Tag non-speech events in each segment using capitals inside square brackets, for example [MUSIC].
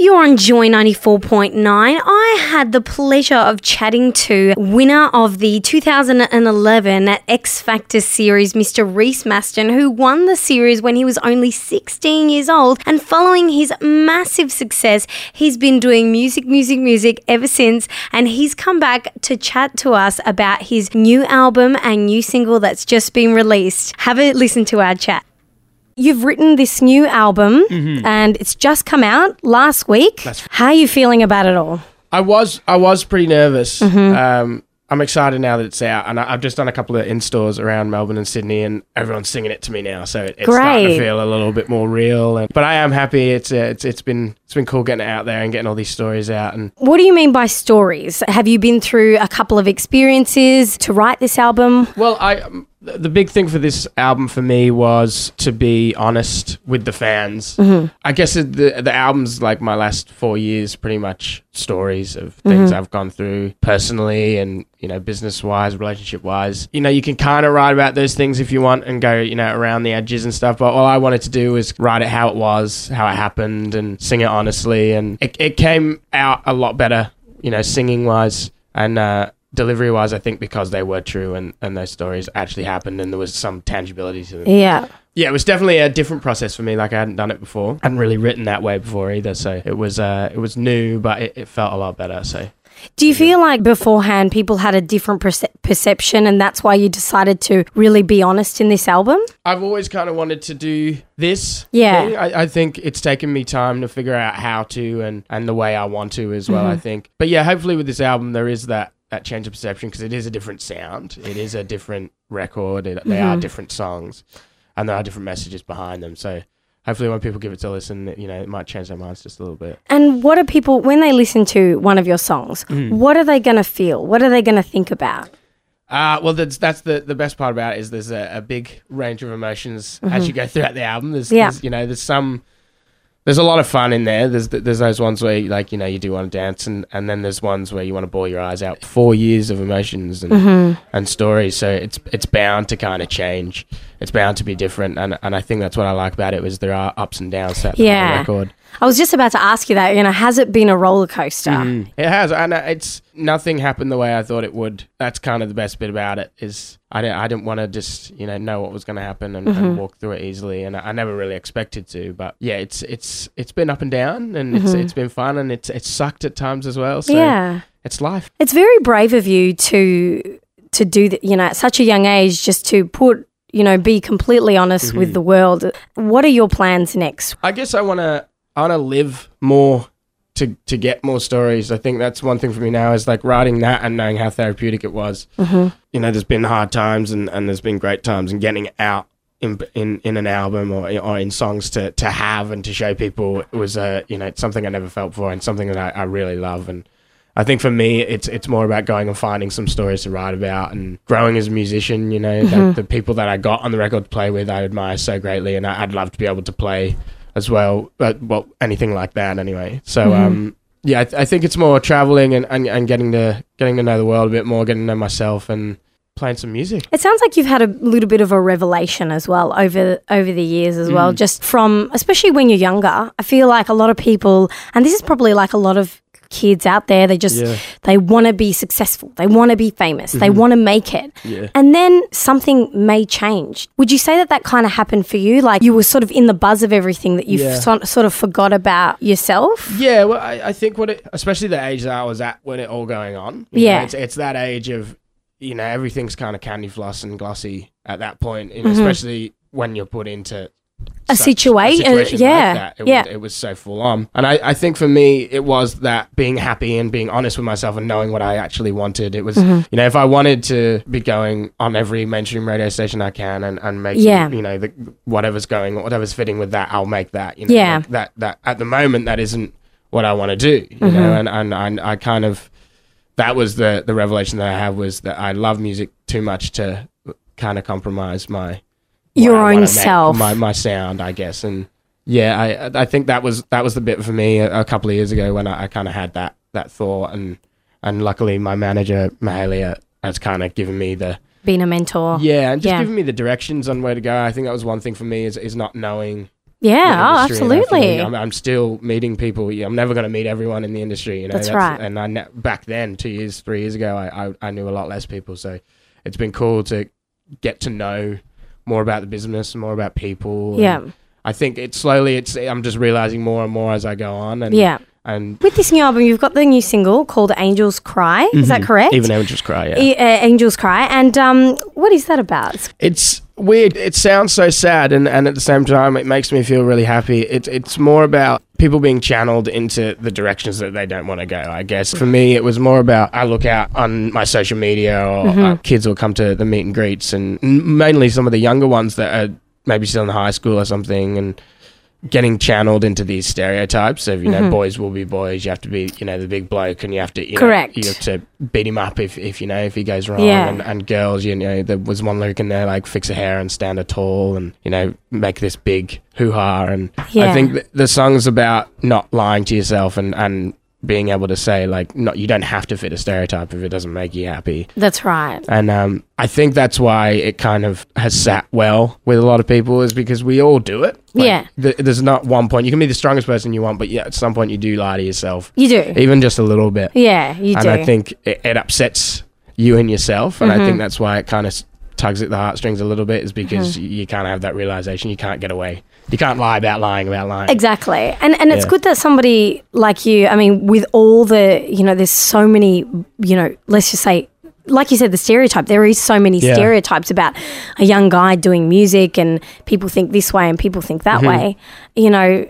You're on Joy 94.9. I had the pleasure of chatting to winner of the 2011 X Factor series, Mr. Reece Mastin, who won the series when he was only 16 years old. And following his massive success, he's been doing music, music, music ever since. And he's come back to chat to us about his new album and new single that's just been released. Have a listen to our chat. You've written this new album and it's just come out last week. How are you feeling about it all? I was I was pretty nervous. Mm-hmm. Um, I'm excited now that it's out, and I, I've just done a couple of in stores around Melbourne and Sydney, and everyone's singing it to me now. So it, it's starting to feel a little bit more real. And, but I am happy. It's uh, it's it's been it's been cool getting it out there and getting all these stories out. And What do you mean by stories? Have you been through a couple of experiences to write this album? well, I um, the big thing for this album for me was to be honest with the fans. Mm-hmm. I guess the the album's like my last four years, pretty much stories of Mm-hmm. things I've gone through personally and you know business wise, relationship wise. You know, you can kind of write about those things if you want and go you know around the edges and stuff. But all I wanted to do was write it how it was, how it happened, and sing it honestly. And it it came out a lot better, you know, singing wise and. uh Delivery wise, I think because they were true and, and those stories actually happened and there was some tangibility to them. Yeah. Yeah, it was definitely a different process for me. Like I hadn't done it before. I hadn't really written that way before either. So it was uh, it was new, but it, it felt a lot better. So Do you feel like beforehand people had a different perce- perception and that's why you decided to really be honest in this album? I've always kind of wanted to do this. Yeah. I, I think it's taken me time to figure out how to and and the way I want to as well. I think. But yeah, hopefully with this album there is that that change of perception because it is a different sound. It is a different record. It, They are mm-hmm. different songs, and there are different messages behind them. So. Hopefully, when people give it to listen, you know, it might change their minds just a little bit. And what are people, when they listen to one of your songs, mm. what are they going to feel? What are they going to think about? Uh, well, that's that's the, the best part about it is there's a, a big range of emotions as mm-hmm. you go throughout the album. There's, Yeah. there's you know there's some there's a lot of fun in there. There's there's those ones where like you know you do want to dance and, and then there's ones where you want to bore your eyes out. Four years of emotions and mm-hmm. and stories, so it's it's bound to kind of change. It's bound to be different, and and I think that's what I like about it was there are ups and downs throughout the Yeah. record. I was just about to ask you that, you know, has it been a roller coaster? Mm-hmm. It has, and it's nothing happened the way I thought it would. That's kind of the best bit about it is I didn't I didn't want to just you know know what was going to happen and, and mm-hmm. walk through it easily, and I, I never really expected to. But yeah, it's it's it's been up and down, and it's mm-hmm. it's been fun, and it's it's sucked at times as well. So Yeah. it's life. It's very brave of you to to do that, you know, at such a young age just to put, you know, be completely honest with the world. What are your plans next? I guess I want to I want to live more to to get more stories. I think that's one thing for me now is like writing that and knowing how therapeutic it was. Mm-hmm. You know, there's been hard times and, and there's been great times, and getting it out in in, in an album or or in songs to, to have and to show people it was uh, you know it's something I never felt before and something that I, I really love and. I think for me, it's it's more about going and finding some stories to write about and growing as a musician. You know, the, the people that I got on the record to play with, I admire so greatly, and I, I'd love to be able to play as well. But well, anything like that, anyway. So, um, yeah, I, th- I think it's more traveling and, and, and getting to getting to know the world a bit more, getting to know myself, and playing some music. It sounds like you've had a little bit of a revelation as well over over the years as well. Just from especially when you're younger, I feel like a lot of people, and this is probably like a lot of kids out there, they just Yeah. they want to be successful, they want to be famous, they want to make it, Yeah. and then something may change. Would you say that that kind of happened for you? Like you were sort of in the buzz of everything that you Yeah. sort sort of forgot about yourself. Yeah, well, I, I think what it, especially the age that I was at when it all going on. Yeah. know, it's, it's that age of, you know, everything's kind of candy floss and glossy at that point, Mm-hmm. especially when you're put into A such- situa- uh, situation yeah, like. It, yeah. was, it was so full on, and I, I think for me it was that being happy and being honest with myself and knowing what I actually wanted. It was, Mm-hmm. you know, if I wanted to be going on every mainstream radio station I can and and make, Yeah. you know, the, whatever's going, whatever's fitting with that, I'll make that. You know, Yeah. like that that at the moment that isn't what I want to do. You Mm-hmm. know, and, and and I kind of that was the the revelation that I had was that I love music too much to kind of compromise my Your own self. my my sound, I guess, and yeah, I I think that was that was the bit for me a, a couple of years ago when I, I kind of had that that thought, and and luckily my manager Mahalia has kind of given me the Being a mentor. yeah, and just Yeah. giving me the directions on where to go. I think that was one thing for me is is not knowing. Yeah, oh, absolutely. I'm, I'm still meeting people. I'm never going to meet everyone in the industry. You know, That's right. And I ne- back then, two years, three years ago, I, I I knew a lot less people. So it's been cool to get to know more about the business, more about people. Yeah. I think it's slowly. It's I'm just realizing more and more as I go on. And Yeah. and With this new album, you've got the new single called Angels Cry. Is that correct? Mm-hmm. even angels cry. Yeah. E- uh, Angels Cry. And um, what is that about? it's weird. It sounds so sad, and, and at the same time, it makes me feel really happy. It's it's more about people being channeled into the directions that they don't want to go. I guess for me, it was more about I look out on my social media, or uh, kids will come to the meet and greets, and mainly some of the younger ones that are maybe still in high school or something, and getting channeled into these stereotypes of you know mm-hmm. boys will be boys you have to be you know the big bloke and you have to you know, Correct. you have to beat him up if, if you know if he goes wrong Yeah. and, and girls you know there was one lyric in there like fix a hair and stand a tall and you know make this big hoo-ha and Yeah. i think th- the song's about not lying to yourself and and being able to say like not you don't have to fit a stereotype if it doesn't make you happy That's right. and um, I think that's why it kind of has sat well with a lot of people is because we all do it. Yeah. th- there's not one point. You can be the strongest person you want, but yeah, at some point you do lie to yourself, You do. even just a little bit. Yeah, you and do. I think it, it upsets you and yourself. And I Mm-hmm. think that's why it kind of tugs at the heartstrings a little bit is because Mm-hmm. you, you can't have that realization. You can't get away. You can't lie about lying about lying. Exactly. And and it's Yeah. good that somebody like you, I mean, with all the, you know, there's so many, you know, let's just say like you said, the stereotype. There is so many Yeah. stereotypes about a young guy doing music, and people think this way and people think Mm-hmm. that way. You know,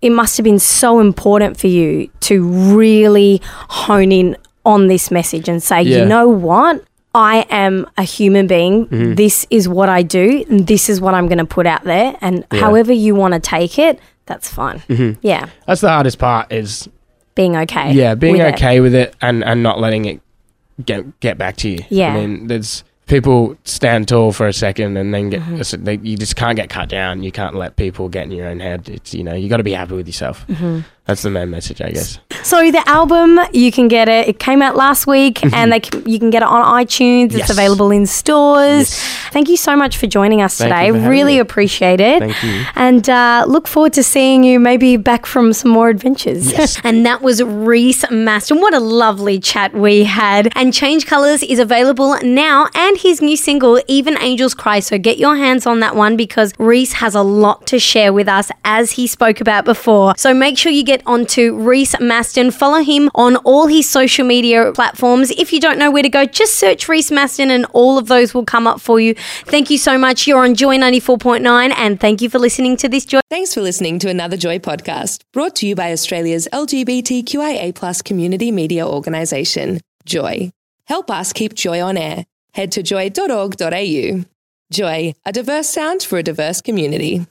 it must have been so important for you to really hone in on this message and say, Yeah. you know what? I am a human being. Mm-hmm. This is what I do, and this is what I'm going to put out there. And however you want to take it, that's fine. Mm-hmm. Yeah, That's the hardest part is being okay. yeah being with it. okay with it and and not letting it get get back to you Yeah. i mean there's people stand tall for a second and then Mm-hmm. get they, you just can't get cut down you can't let people get in your own head it's you know you got to be happy with yourself Mm-hmm. that's the main message i guess So the album, you can get it. It came out last week, and they can, you can get it on iTunes. It's Mm-hmm. Yes. available in stores. Thank you so much for joining us Thank today. Really me. appreciate it. Thank you. And uh, look forward to seeing you maybe back from some more adventures. Yes. [LAUGHS] and that was Reece Mastin. What a lovely chat we had. And Change Colours is available now, and his new single, Even Angels Cry. So get your hands on that one because Reece has a lot to share with us, as he spoke about before. So make sure you get onto Reece Mastin. Follow him on all his social media platforms. If you don't know where to go, just search Reece Mastin and all of those will come up for you. Thank you so much. You're on Joy 94.9 and thank you for listening to this Joy. Thanks for listening to another Joy podcast brought to you by Australia's LGBTQIA plus community media organisation, Joy. Help us keep Joy on air. Head to joy.org.au. Joy, a diverse sound for a diverse community.